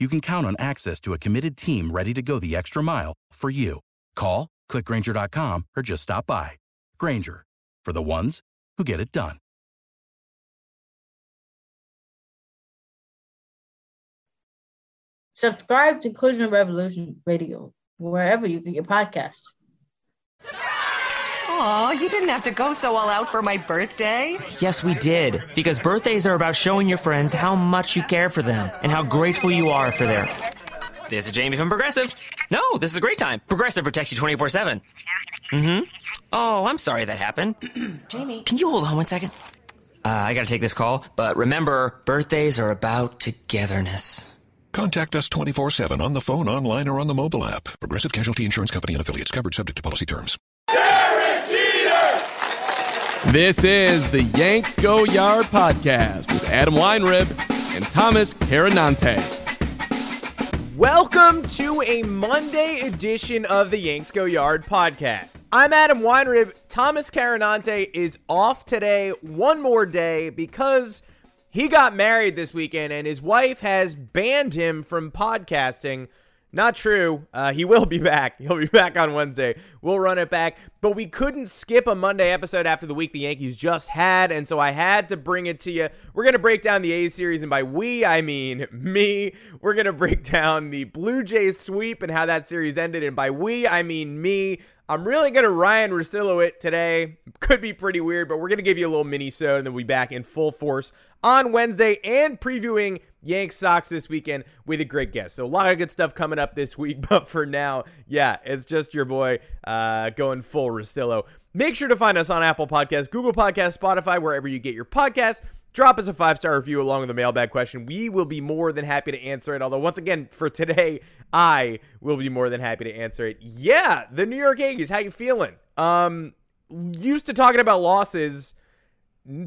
you can count on access to a committed team ready to go the extra mile for you. Call, clickgrainger.com, or just stop by. Grainger, for the ones who get it done. Subscribe to Inclusion Revolution Radio wherever you get your podcasts. Aw, you didn't have to go so all out for my birthday. Yes, we did. Because birthdays are about showing your friends how much you care for them and how grateful you are for their. This is Jamie from Progressive. No, this is a great time. Progressive protects you 24 7. Mm hmm. Oh, I'm sorry that happened. Jamie. Can you hold on one second? Uh, I gotta take this call, but remember, birthdays are about togetherness. Contact us 24 7 on the phone, online, or on the mobile app. Progressive Casualty Insurance Company and affiliates covered subject to policy terms. This is the Yanks Go Yard podcast with Adam Weinrib and Thomas Carannante. Welcome to a Monday edition of the Yanks Go Yard podcast. I'm Adam Weinrib. Thomas Carannante is off today, one more day, because he got married this weekend and his wife has banned him from podcasting not true. Uh, he will be back. He'll be back on Wednesday. We'll run it back. But we couldn't skip a Monday episode after the week the Yankees just had. And so I had to bring it to you. We're going to break down the A's series. And by we, I mean me. We're going to break down the Blue Jays sweep and how that series ended. And by we, I mean me. I'm really going to Ryan Russillo it today. Could be pretty weird, but we're going to give you a little mini so and then we'll be back in full force on Wednesday and previewing Yanks Sox this weekend with a great guest. So a lot of good stuff coming up this week, but for now, yeah, it's just your boy uh, going full Russillo. Make sure to find us on Apple Podcasts, Google Podcasts, Spotify, wherever you get your podcasts. Drop us a five star review along with a mailbag question. We will be more than happy to answer it. Although, once again, for today, I will be more than happy to answer it. Yeah, the New York Yankees, how you feeling? Um, used to talking about losses.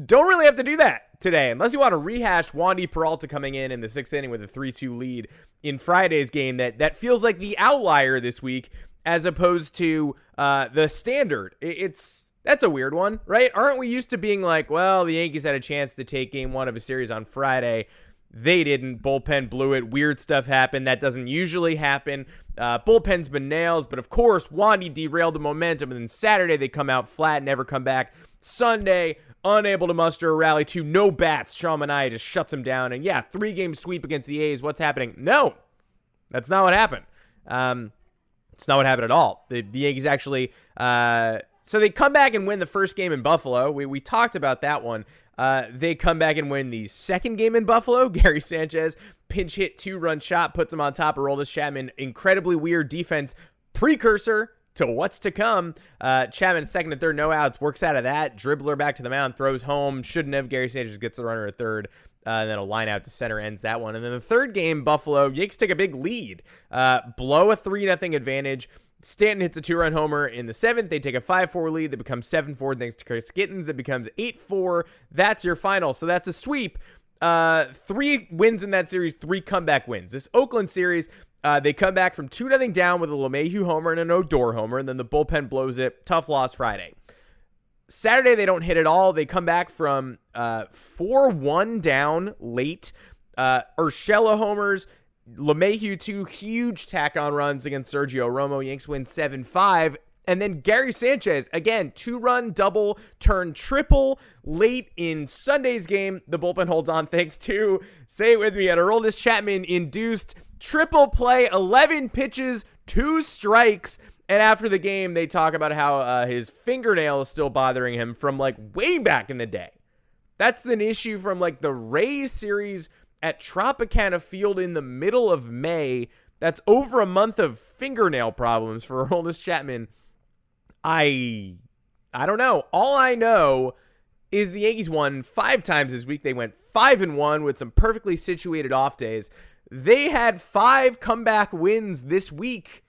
Don't really have to do that today, unless you want to rehash Wandy Peralta coming in in the sixth inning with a 3 2 lead in Friday's game. That, that feels like the outlier this week as opposed to uh, the standard. It's that's a weird one, right? Aren't we used to being like, well, the Yankees had a chance to take game one of a series on Friday. They didn't. Bullpen blew it. Weird stuff happened. That doesn't usually happen. Uh, bullpen's been nails, but of course, Wandy derailed the momentum. And then Saturday, they come out flat, never come back. Sunday, unable to muster a rally to no bats. Sean Manaea just shuts him down. And yeah, three game sweep against the A's. What's happening? No, that's not what happened. Um, it's not what happened at all. The, the Yankees actually. Uh, so they come back and win the first game in Buffalo. We, we talked about that one. Uh, they come back and win the second game in Buffalo. Gary Sanchez pinch hit two run shot puts them on top of Aroldis Chapman. Incredibly weird defense precursor to what's to come. Uh, Chapman second and third no outs works out of that. Dribbler back to the mound throws home. Shouldn't have. Gary Sanchez gets the runner at third. Uh, and then a line out to center ends that one. And then the third game, Buffalo, Yanks take a big lead, uh, blow a 3 0 advantage. Stanton hits a two run homer in the seventh. They take a 5 4 lead. They become 7 4 thanks to Chris Gittens. That becomes 8 4. That's your final. So that's a sweep. Uh, three wins in that series, three comeback wins. This Oakland series, uh, they come back from 2 0 down with a LeMahieu homer and an Odor homer, and then the bullpen blows it. Tough loss Friday. Saturday, they don't hit at all. They come back from 4 uh, 1 down late. Uh, Urshela homers. LeMahieu, two huge tack on runs against Sergio Romo. Yanks win 7 5. And then Gary Sanchez, again, two run double, turn triple late in Sunday's game. The bullpen holds on thanks to, say it with me, an Aroldis Chapman induced triple play, 11 pitches, two strikes. And after the game, they talk about how uh, his fingernail is still bothering him from like way back in the day. That's an issue from like the Rays series at Tropicana Field in the middle of May. That's over a month of fingernail problems for Aroldis Chapman. I I don't know. All I know is the Yankees won five times this week. They went five and one with some perfectly situated off days. They had five comeback wins this week,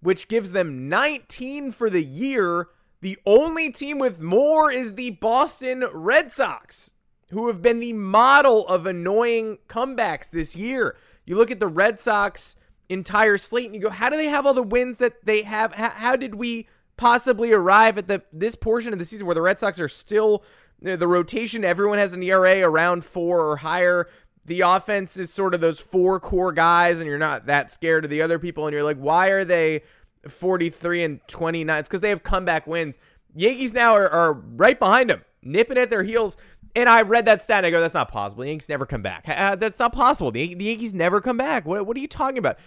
which gives them 19 for the year. The only team with more is the Boston Red Sox, who have been the model of annoying comebacks this year. You look at the Red Sox entire slate and you go, how do they have all the wins that they have? How, did we possibly arrive at the this portion of the season where the Red Sox are still you know, the rotation? Everyone has an ERA around four or higher. The offense is sort of those four core guys, and you're not that scared of the other people. And you're like, why are they 43 and 29? It's because they have comeback wins. Yankees now are, are right behind them, nipping at their heels. And I read that stat and I go, that's not possible. The Yankees never come back. Uh, that's not possible. The, the Yankees never come back. What, what are you talking about?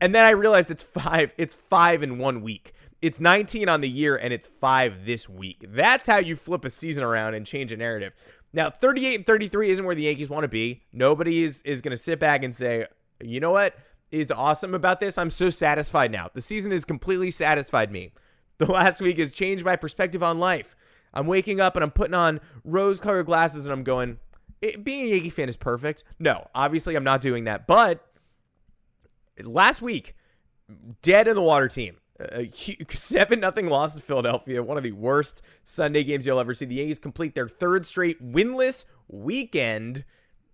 And then I realized it's five. It's five in one week. It's 19 on the year and it's five this week. That's how you flip a season around and change a narrative. Now, 38 and 33 isn't where the Yankees want to be. Nobody is, is going to sit back and say, you know what is awesome about this? I'm so satisfied now. The season has completely satisfied me. The last week has changed my perspective on life. I'm waking up and I'm putting on rose colored glasses and I'm going, being a Yankee fan is perfect. No, obviously I'm not doing that. But last week, dead in the water team. A seven nothing loss to Philadelphia, one of the worst Sunday games you'll ever see. The Yankees complete their third straight winless weekend.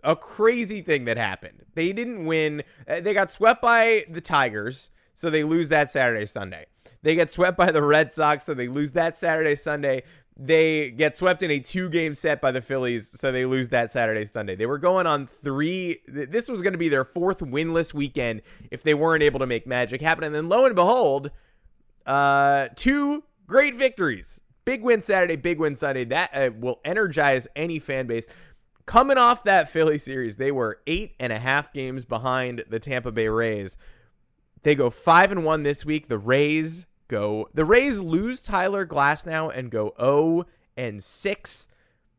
A crazy thing that happened. They didn't win. Uh, they got swept by the Tigers, so they lose that Saturday, Sunday. They get swept by the Red Sox, so they lose that Saturday, Sunday. They get swept in a two game set by the Phillies, so they lose that Saturday, Sunday. They were going on three. This was going to be their fourth winless weekend if they weren't able to make magic happen. And then lo and behold, uh, two great victories. Big win Saturday, big win Sunday. That uh, will energize any fan base. Coming off that Philly series, they were eight and a half games behind the Tampa Bay Rays. They go five and one this week. The Rays go. The Rays lose Tyler Glasnow and go 0 and 6.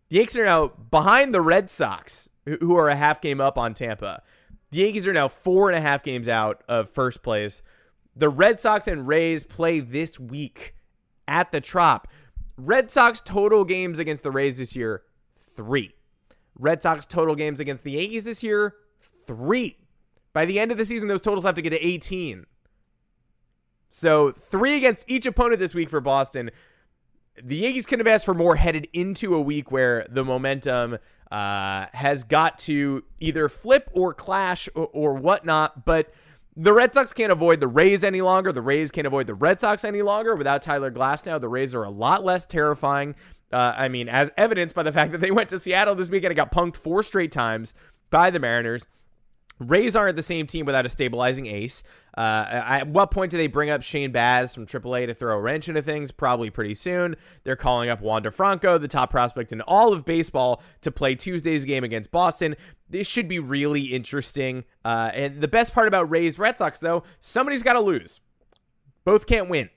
The Yankees are now behind the Red Sox, who are a half game up on Tampa. The Yankees are now four and a half games out of first place. The Red Sox and Rays play this week at the Trop. Red Sox total games against the Rays this year, three. Red Sox total games against the Yankees this year, three. By the end of the season, those totals have to get to 18. So three against each opponent this week for Boston. The Yankees couldn't have asked for more headed into a week where the momentum uh, has got to either flip or clash or, or whatnot. But the Red Sox can't avoid the Rays any longer. The Rays can't avoid the Red Sox any longer. Without Tyler Glasnow, the Rays are a lot less terrifying. Uh, I mean, as evidenced by the fact that they went to Seattle this weekend and got punked four straight times by the Mariners. Rays aren't the same team without a stabilizing ace. Uh, at what point do they bring up Shane Baz from AAA to throw a wrench into things? Probably pretty soon. They're calling up Wander Franco, the top prospect in all of baseball, to play Tuesday's game against Boston. This should be really interesting. Uh, and the best part about Rays Red Sox, though, somebody's got to lose. Both can't win.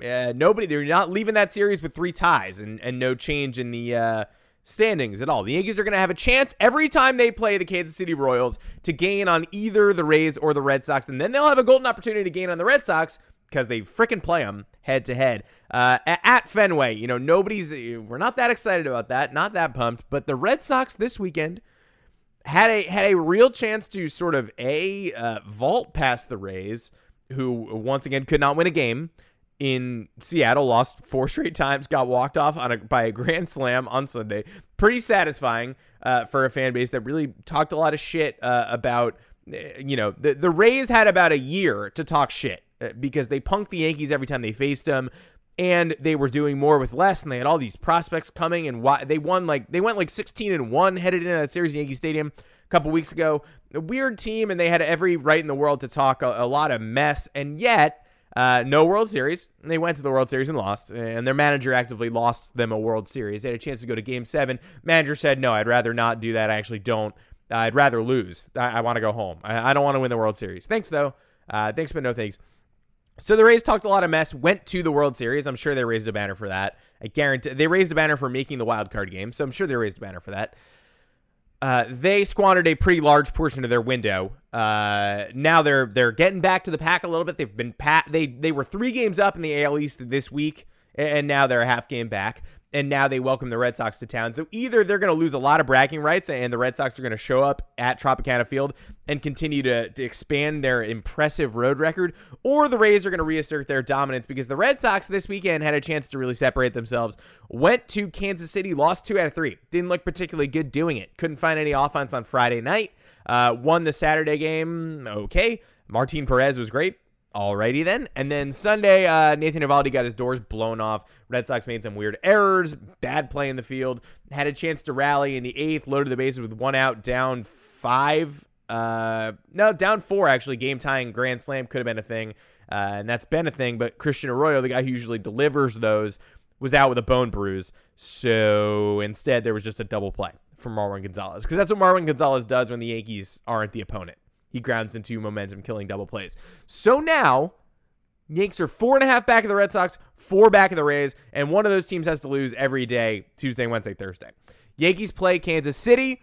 Uh, nobody, they're not leaving that series with three ties and, and no change in the uh, standings at all. The Yankees are going to have a chance every time they play the Kansas City Royals to gain on either the Rays or the Red Sox, and then they'll have a golden opportunity to gain on the Red Sox because they freaking play them head to head uh, at Fenway. You know, nobody's we're not that excited about that, not that pumped, but the Red Sox this weekend had a had a real chance to sort of a uh, vault past the Rays, who once again could not win a game in Seattle, lost four straight times, got walked off on a, by a grand slam on Sunday. Pretty satisfying uh, for a fan base that really talked a lot of shit uh, about. Eh, you know, the the Rays had about a year to talk shit uh, because they punked the Yankees every time they faced them, and they were doing more with less, and they had all these prospects coming, and why they won like they went like sixteen and one headed into that series, in Yankee Stadium. a couple weeks ago. A weird team, and they had every right in the world to talk a, a lot of mess, and yet. Uh, no World Series. They went to the World Series and lost, and their manager actively lost them a World Series. They had a chance to go to Game Seven. Manager said, "No, I'd rather not do that. I actually don't. I'd rather lose. I, I want to go home. I, I don't want to win the World Series. Thanks though. Uh, thanks, but no thanks." So the Rays talked a lot of mess, went to the World Series. I'm sure they raised a banner for that. I guarantee they raised a banner for making the wild card game, so I'm sure they raised a banner for that. Uh, they squandered a pretty large portion of their window. Uh, now they're they're getting back to the pack a little bit. They've been pat. They they were three games up in the AL East this week, and now they're a half game back and now they welcome the Red Sox to town. So either they're going to lose a lot of bragging rights and the Red Sox are going to show up at Tropicana Field and continue to, to expand their impressive road record, or the Rays are going to reassert their dominance because the Red Sox this weekend had a chance to really separate themselves. Went to Kansas City, lost two out of three. Didn't look particularly good doing it. Couldn't find any offense on Friday night. Uh, won the Saturday game, okay. Martin Perez was great. Alrighty then. And then Sunday, uh, Nathan Eovaldi got his doors blown off. Red Sox made some weird errors, bad play in the field, had a chance to rally in the eighth, loaded the bases with one out, down five. Uh, no, down four actually. Game tying grand slam could have been a thing, uh, and that's been a thing. But Christian Arroyo, the guy who usually delivers those, was out with a bone bruise. So instead, there was just a double play from Marwin Gonzalez because that's what Marwin Gonzalez does when the Yankees aren't the opponent. He grounds into momentum, killing double plays. So now, Yanks are four and a half back of the Red Sox, four back of the Rays, and one of those teams has to lose every day Tuesday, Wednesday, Thursday. Yankees play Kansas City.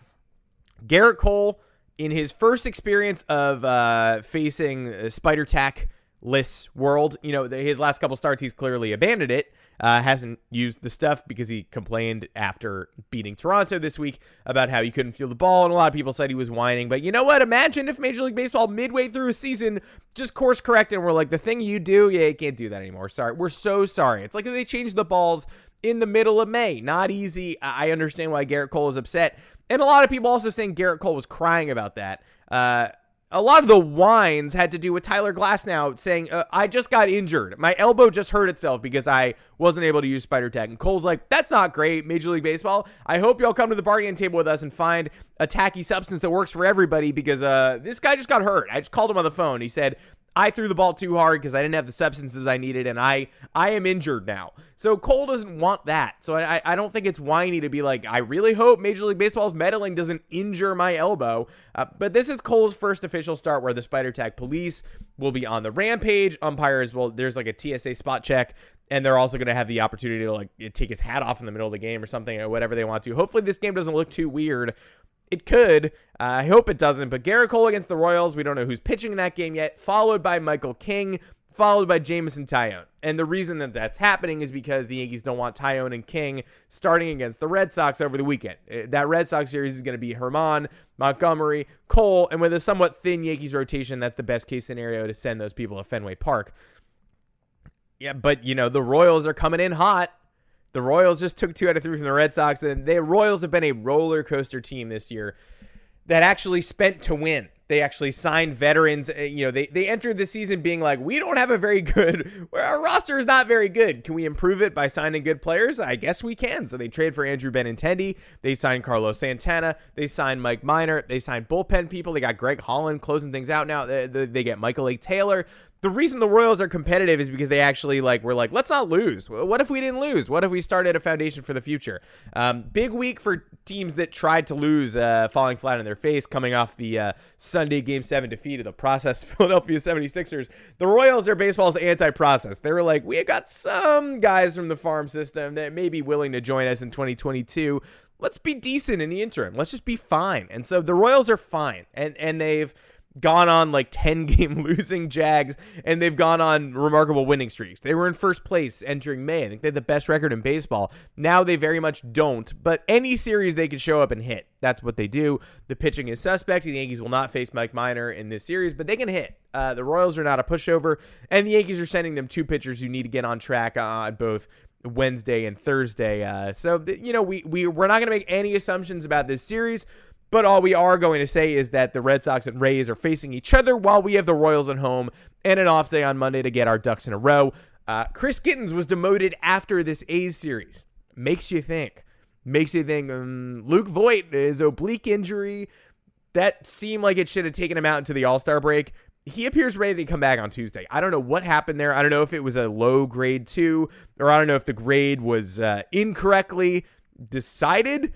Gerrit Cole, in his first experience of uh, facing Spider Tack lists world, you know, his last couple starts, he's clearly abandoned it. Uh, hasn't used the stuff because he complained after beating Toronto this week about how he couldn't feel the ball, and a lot of people said he was whining. But you know what? Imagine if Major League Baseball midway through a season just course corrected and we're like, the thing you do, yeah, you can't do that anymore. Sorry, we're so sorry. It's like they changed the balls in the middle of May. Not easy. I understand why Gerrit Cole is upset, and a lot of people also saying Gerrit Cole was crying about that. Uh, a lot of the whines had to do with Tyler Glasnow saying, uh, I just got injured. My elbow just hurt itself because I wasn't able to use Spider Tack. And Cole's like, that's not great, Major League Baseball. I hope y'all come to the bargaining table with us and find a tacky substance that works for everybody because uh, this guy just got hurt. I just called him on the phone. He said, I threw the ball too hard because I didn't have the substances I needed, and I I am injured now. So Cole doesn't want that. So I I don't think it's whiny to be like, I really hope Major League Baseball's meddling doesn't injure my elbow. Uh, but this is Cole's first official start where the Spider Tack Police will be on the rampage. Umpires will there's like a TSA spot check. And they're also going to have the opportunity to like take his hat off in the middle of the game or something or whatever they want to. Hopefully, this game doesn't look too weird it could. Uh, I hope it doesn't. But Gerrit Cole against the Royals, we don't know who's pitching in that game yet. Followed by Michael King, followed by Jameson Taillon. And the reason that that's happening is because the Yankees don't want Taillon and King starting against the Red Sox over the weekend. Uh, that Red Sox series is going to be Germán, Montgomery, Cole, and with a somewhat thin Yankees rotation, that's the best case scenario to send those people to Fenway Park. Yeah, but you know the Royals are coming in hot. The Royals just took two out of three from the Red Sox, and the Royals have been a roller coaster team this year that actually spent to win. They actually signed veterans. Uh, you know, they, they entered the season being like, we don't have a very good, our roster is not very good. Can we improve it by signing good players? I guess we can. So they trade for Andrew Benintendi. They signed Carlos Santana. They signed Mike Minor. They signed bullpen people. They got Greg Holland closing things out now. They, they, they get Michael A. Taylor the reason the Royals are competitive is because they actually like were like, let's not lose. What if we didn't lose? What if we started a foundation for the future? Um, big week for teams that tried to lose, uh, falling flat on their face, coming off the uh, Sunday Game Seven defeat of the process Philadelphia 76ers. The Royals are baseball's anti-process. They were like, we have got some guys from the farm system that may be willing to join us in 2022. Let's be decent in the interim. Let's just be fine. And so the Royals are fine, and and they've gone on like 10 game losing Jags and they've gone on remarkable winning streaks. They were in first place entering May. I think they had the best record in baseball. Now they very much don't, but any series they can show up and hit. That's what they do. The pitching is suspect. The Yankees will not face Mike Minor in this series, but they can hit. Uh, the Royals are not a pushover, and the Yankees are sending them two pitchers who need to get on track on both Wednesday and Thursday. Uh, so, you know, we, we, we're not going to make any assumptions about this series. But all we are going to say is that the Red Sox and Rays are facing each other while we have the Royals at home and an off day on Monday to get our ducks in a row. Uh, Chris Gittens was demoted after this A's series. Makes you think. Makes you think um, Luke Voit, his oblique injury, that seemed like it should have taken him out into the All Star break. He appears ready to come back on Tuesday. I don't know what happened there. I don't know if it was a low grade two, or I don't know if the grade was uh, incorrectly decided.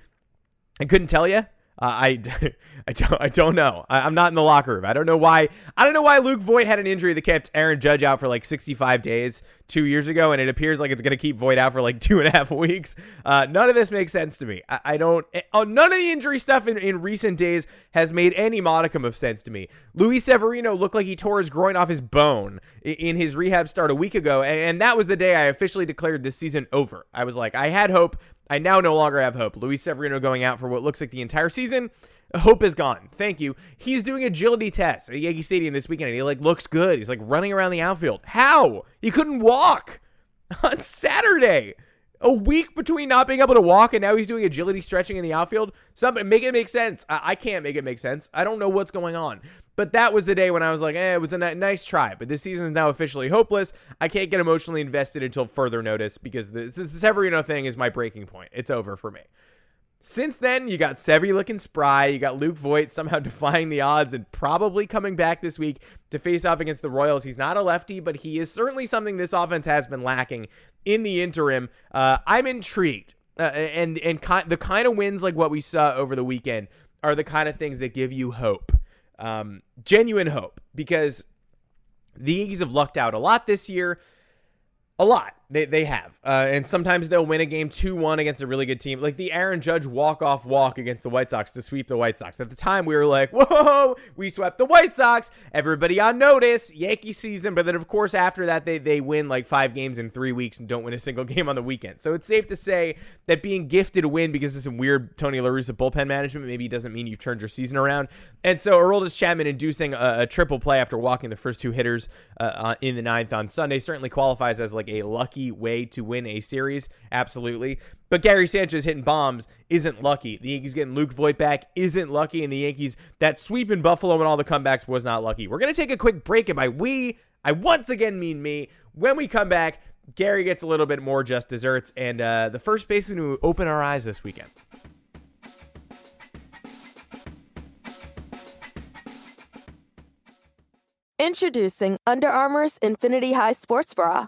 I couldn't tell you. Uh, I, I don't I don't know. I, am not in the locker room. I don't know why. I don't know why Luke Voit had an injury that kept Aaron Judge out for like 65 days two years ago, and it appears like it's going to keep Voit out for like two and a half weeks. Uh, none of this makes sense to me. I, I don't. Oh, none of the injury stuff in, in recent days has made any modicum of sense to me. Luis Severino looked like he tore his groin off his bone in, in his rehab start a week ago, and, and that was the day I officially declared this season over. I was like, I had hope I now no longer have hope. Luis Severino going out for what looks like the entire season. Hope is gone. Thank you. He's doing agility tests at Yankee Stadium this weekend, and he like looks good. He's like running around the outfield. How? He couldn't walk on Saturday. A week between not being able to walk and now he's doing agility stretching in the outfield. Something make it make sense. I, I can't make it make sense. I don't know what's going on. But that was the day when I was like, eh, it was a nice try. But this season is now officially hopeless. I can't get emotionally invested until further notice because the, the Severino thing is my breaking point. It's over for me. Since then, you got Sevy looking spry. You got Luke Voit somehow defying the odds and probably coming back this week to face off against the Royals. He's not a lefty, but he is certainly something this offense has been lacking in the interim. Uh, I'm intrigued. Uh, and and ki- the kind of wins like what we saw over the weekend are the kind of things that give you hope um, genuine hope because the Yankees have lucked out a lot this year. A lot. They, they have. Uh, and sometimes they'll win a game 2 1 against a really good team. Like the Aaron Judge walk off walk against the White Sox to sweep the White Sox. At the time, we were like, whoa, we swept the White Sox. Everybody on notice. Yankee season. But then, of course, after that, they, they win like five games in three weeks and don't win a single game on the weekend. So it's safe to say that being gifted a win because of some weird Tony La Russa bullpen management maybe doesn't mean you've turned your season around. And so Aroldis Chapman inducing a, a, triple play after walking the first two hitters uh, uh, in the ninth on Sunday certainly qualifies as like a lucky way to win a series, absolutely. But Gary Sanchez hitting bombs isn't lucky. The Yankees getting Luke Voit back isn't lucky, and the Yankees that sweep in Buffalo and all the comebacks was not lucky. We're gonna take a quick break, and by we, I once again mean me. When we come back, Gary gets a little bit more just desserts, and uh, the first baseman who open our eyes this weekend. Introducing Under Armour's Infinity High Sports Bra.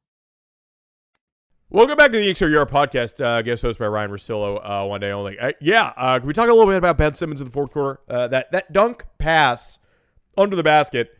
Welcome back to the Yanks Yard podcast. Uh, guest host by Ryan Russillo, Uh, one day only. Uh, yeah, uh, can we talk a little bit about Ben Simmons in the fourth quarter? Uh, that that dunk pass under the basket.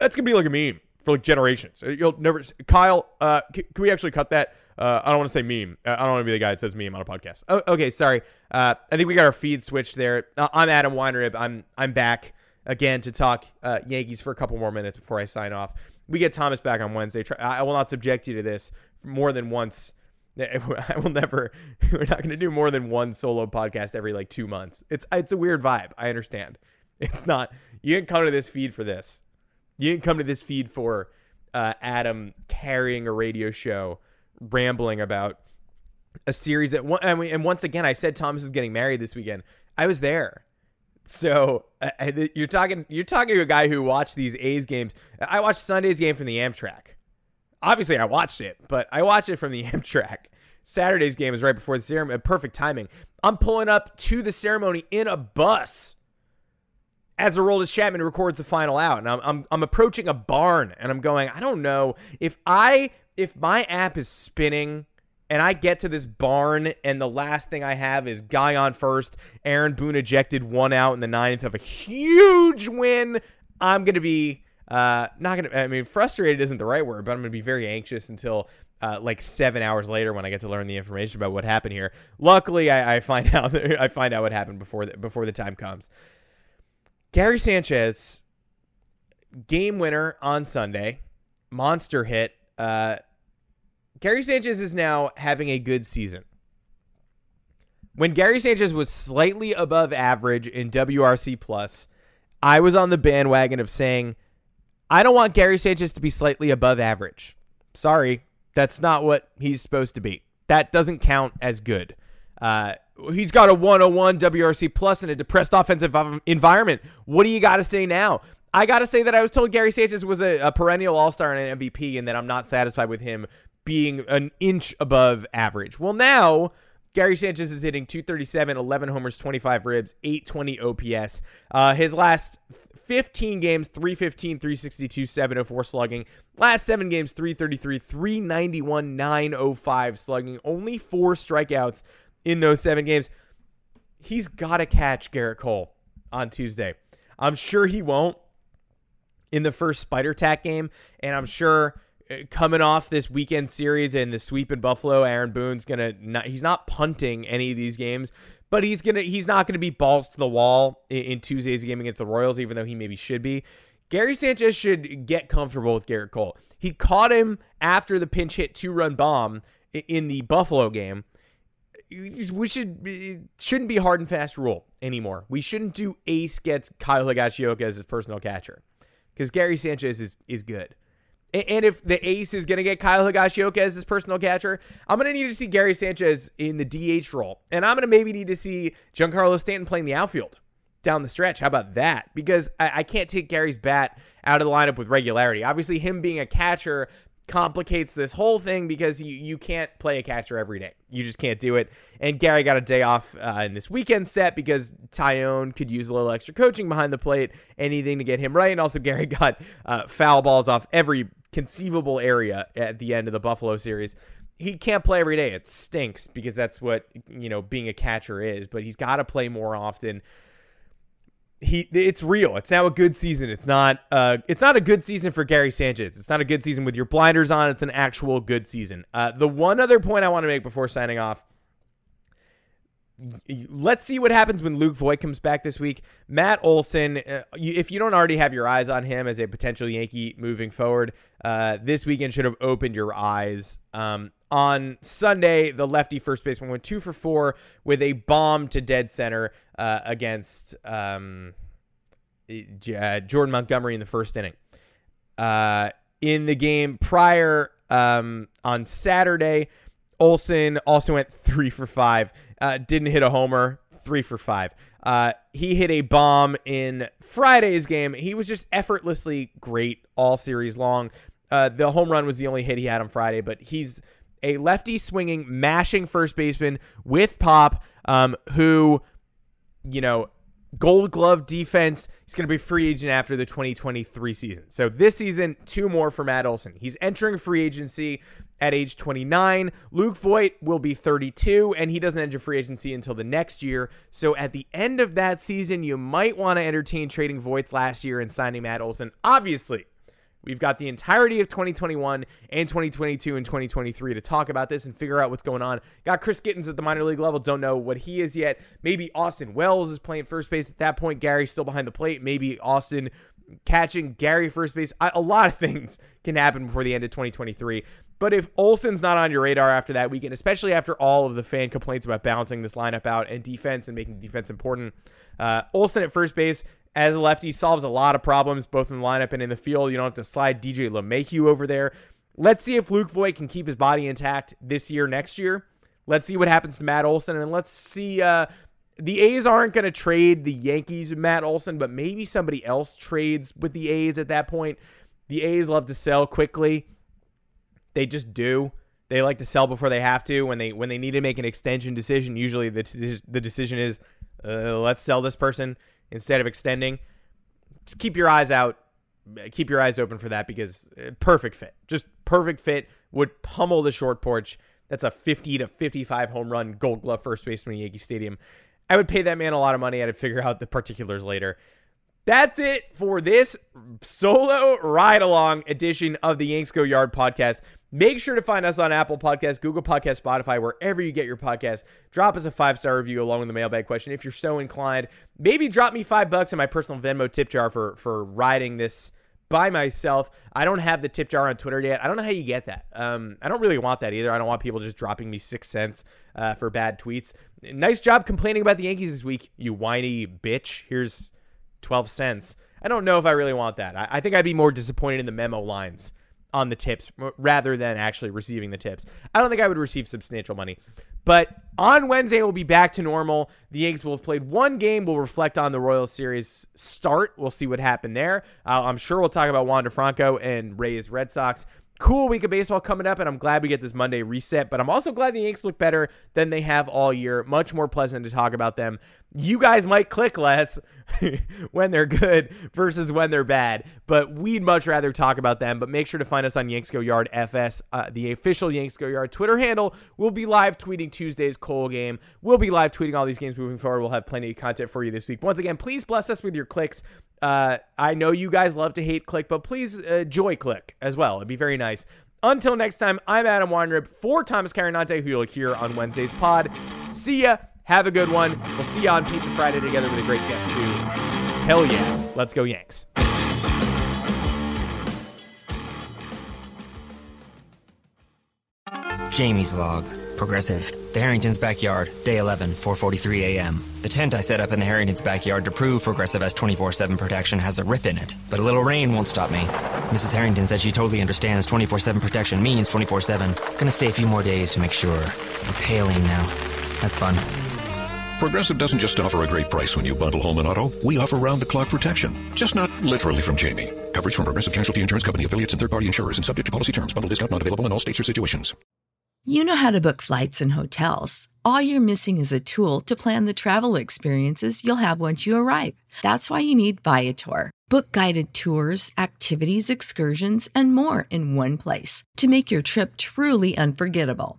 That's gonna be like a meme for like generations. Uh, you'll never. Kyle, can, can we actually cut that? Uh, I don't want to say meme. I don't want to be the guy that says meme on a podcast. Oh, okay, sorry. Uh, I think we got our feed switched there. I'm Adam Weinrib. I'm I'm back again to talk uh, Yankees for a couple more minutes before I sign off. We get Thomas back on Wednesday. I will not subject you to this more than once. I will never. We're not going to do more than one solo podcast every like two months. It's it's a weird vibe. I understand. It's not. You didn't come to this feed for this. You didn't come to this feed for uh, Adam carrying a radio show, rambling about a series that. I mean, and once again, I said Thomas is getting married this weekend. I was there. So you're talking. You're talking to a guy who watched these A's games. I watched Sunday's game from the Amtrak obviously I watched it, but I watched it from the Amtrak. Saturday's game is right before the ceremony. Perfect timing. I'm pulling up to the ceremony in a bus as Aroldis Chapman records the final out, and I'm, I'm I'm approaching a barn, and I'm going. I don't know if I if my app is spinning. And I get to this barn, and the last thing I have is guy on first. Aaron Boone ejected one out in the ninth of a huge win. I'm gonna be uh, not gonna. I mean, frustrated isn't the right word, but I'm gonna be very anxious until uh, like seven hours later when I get to learn the information about what happened here. Luckily, I, I find out I find out what happened before the, before the time comes. Gary Sanchez, game winner on Sunday, monster hit. Uh, Gary Sanchez is now having a good season. When Gary Sanchez was slightly above average in WRC plus, I was on the bandwagon of saying I don't want Gary Sanchez to be slightly above average. Sorry, that's not what he's supposed to be. That doesn't count as good. Uh, he's got a 101 WRC plus in a depressed offensive environment. What do you got to say now? I got to say that I was told Gary Sanchez was a, a perennial All Star and an MVP, and that I'm not satisfied with him being an inch above average. Well, now Gary Sanchez is hitting 237, 11 homers, 25 ribs, 820 OPS. Uh, his last 15 games, 315, 362, 704 slugging. Last seven games, 333, 391, 905 slugging. Only four strikeouts in those seven games. He's got to catch Gerrit Cole on Tuesday. I'm sure he won't in the first Spider Tack game, and I'm sure Uh, coming off this weekend series and the sweep in Buffalo, Aaron Boone's gonna not, he's not punting any of these games, but he's gonna he's not gonna be balls to the wall in, in Tuesday's game against the Royals, even though he maybe should be. Gary Sanchez should get comfortable with Gerrit Cole. He caught him after the pinch hit two run bomb in the Buffalo game. We should it shouldn't be hard and fast rule anymore. We shouldn't do ace gets Kyle Higashioka as his personal catcher because Gary Sanchez is is good. And if the ace is going to get Kyle Higashioka as his personal catcher, I'm going to need to see Gary Sanchez in the DH role. And I'm going to maybe need to see Giancarlo Stanton playing the outfield down the stretch. How about that? Because I, I can't take Gary's bat out of the lineup with regularity. Obviously, him being a catcher complicates this whole thing because you you can't play a catcher every day. You just can't do it. And Gary got a day off uh, in this weekend set because Tyone could use a little extra coaching behind the plate, anything to get him right. And also Gary got uh, foul balls off every conceivable area at the end of the Buffalo series. He can't play every day. It stinks because that's what you know being a catcher is. But he's got to play more often he it's real. It's now a good season. It's not uh it's not a good season for Gary Sanchez. It's not a good season with your blinders on. It's an actual good season. Uh the one other point I want to make before signing off let's see what happens when Luke Voit comes back this week. Matt Olson, uh, if you don't already have your eyes on him as a potential Yankee moving forward, uh, this weekend should have opened your eyes. Um, on Sunday, the lefty first baseman went two for four with a bomb to dead center uh, against um, uh, Jordan Montgomery in the first inning. Uh, in the game prior um, on Saturday, Olson also went three for five. Uh, didn't hit a homer, three for five. Uh, he hit a bomb in Friday's game. He was just effortlessly great all series long. Uh, the home run was the only hit he had on Friday, but he's a lefty swinging, mashing first baseman with pop, um, who, you know, gold glove defense. He's going to be free agent after the 2023 season. So this season, two more for Matt Olson. He's entering free agency at age 29. Luke Voit will be 32, and he doesn't enter free agency until the next year. So at the end of that season, you might want to entertain trading Voits last year and signing Matt Olson. Obviously, We've got the entirety of 2021 and 2022 and 2023 to talk about this and figure out what's going on. Got Chris Gittens at the minor league level. Don't know what he is yet. Maybe Austin Wells is playing first base at that point. Gary's still behind the plate. Maybe Austin catching Gary first base. A lot of things can happen before the end of 2023. But if Olson's not on your radar after that weekend, especially after all of the fan complaints about balancing this lineup out and defense and making defense important, uh, Olson at first base as a lefty solves a lot of problems both in the lineup and in the field. You don't have to slide DJ LeMahieu over there. Let's see if Luke Voit can keep his body intact this year, next year. Let's see what happens to Matt Olson, and let's see. Uh, the A's aren't going to trade the Yankees Matt Olson, but maybe somebody else trades with the A's at that point. The A's love to sell quickly. They just do. They like to sell before they have to. When they when they need to make an extension decision, usually the the decision is, uh, let's sell this person instead of extending. Just keep your eyes out. Keep your eyes open for that because uh, perfect fit. Just perfect fit. Would pummel the short porch. That's a 50 to 55 home run gold glove first baseman Yankee Stadium. I would pay that man a lot of money. I'd figure out the particulars later. That's it for this solo ride along edition of the Yanks Go Yard podcast. Make sure to find us on Apple Podcasts, Google Podcasts, Spotify, wherever you get your podcast. Drop us a five star review along with the mailbag question if you're so inclined. Maybe drop me five bucks in my personal Venmo tip jar for for riding this by myself. I don't have the tip jar on Twitter yet. I don't know how you get that. Um, I don't really want that either. I don't want people just dropping me six cents uh, for bad tweets. Nice job complaining about the Yankees this week, you whiny bitch. Here's 12 cents. I don't know if I really want that. I, I think I'd be more disappointed in the memo lines on the tips rather than actually receiving the tips. I don't think I would receive substantial money. But on Wednesday, we'll be back to normal. The Yanks will have played one game. We'll reflect on the Royals series start. We'll see what happened there. Uh, I'm sure we'll talk about Wander Franco and Rays Red Sox cool week of baseball coming up, and I'm glad we get this Monday reset. But I'm also glad the Yanks look better than they have all year. Much more pleasant to talk about them. You guys might click less when they're good versus when they're bad, but we'd much rather talk about them. But make sure to find us on Yanks Go Yard FS, uh, the official Yanks Go Yard Twitter handle. We'll be live tweeting Tuesday's Cole game. We'll be live tweeting all these games moving forward. We'll have plenty of content for you this week. Once again, please bless us with your clicks. Uh, I know you guys love to hate click, but please uh, joy click as well. It'd be very nice. Until next time, I'm Adam Weinrib for Thomas Carannante, who you'll hear on Wednesday's pod. See ya. Have a good one. We'll see you on Pizza Friday together with a great guest, too. Hell yeah. Let's go, Yanks. Jamie's log. Progressive. The Harrington's backyard. Day 11, 4:43 a.m. The tent I set up in the Harrington's backyard to prove Progressive has 24/7 protection has a rip in it, but a little rain won't stop me. Mrs. Harrington said she totally understands 24/7 protection means 24/7. Gonna stay a few more days to make sure. It's hailing now. That's fun. Progressive doesn't just offer a great price when you bundle home and auto. We offer round the clock protection. Just not literally from Jamie. Coverage from Progressive Casualty Insurance Company affiliates and third party insurers and subject to policy terms. Bundle discount not available in all states or situations. You know how to book flights and hotels. All you're missing is a tool to plan the travel experiences you'll have once you arrive. That's why you need Viator. Book guided tours, activities, excursions, and more in one place to make your trip truly unforgettable.